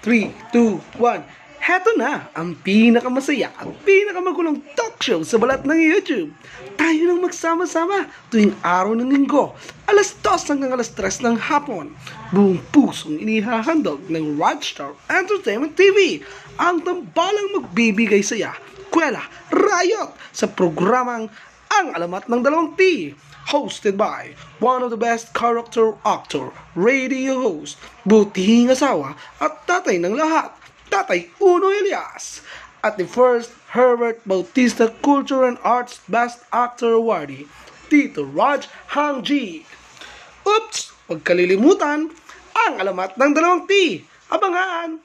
3, 2, 1. Heto na ang pinakamasaya at pinakamagulong talk show sa balat ng YouTube. Tayo nang magsama-sama tuwing araw ng linggo, alas 2 hanggang alas 3 ng hapon. Buong pusong inihahandog ng Rodstar Entertainment TV ang tambalang magbibigay saya, kwela, rayot sa programang Ang Alamat ng Dalawang T hosted by one of the best character actor, radio host, butihing asawa at tatay ng lahat, Tatay Uno Elias, at the first Herbert Bautista Culture and Arts Best Actor Awardee, Tito Raj Hangji. Oops! Huwag kalilimutan ang alamat ng dalawang T. Abangan!